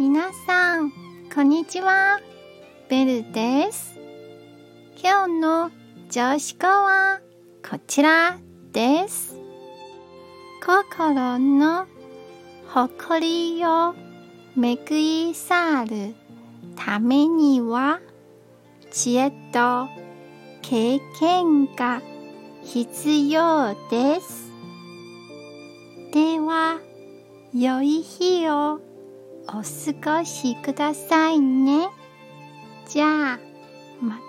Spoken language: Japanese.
皆さん、こんにちは。ベルです。今日の上司語はこちらです。心の誇りをめぐり去るためには知恵と経験が必要です。では、良い日をお過ごしくださいね。じゃあ、また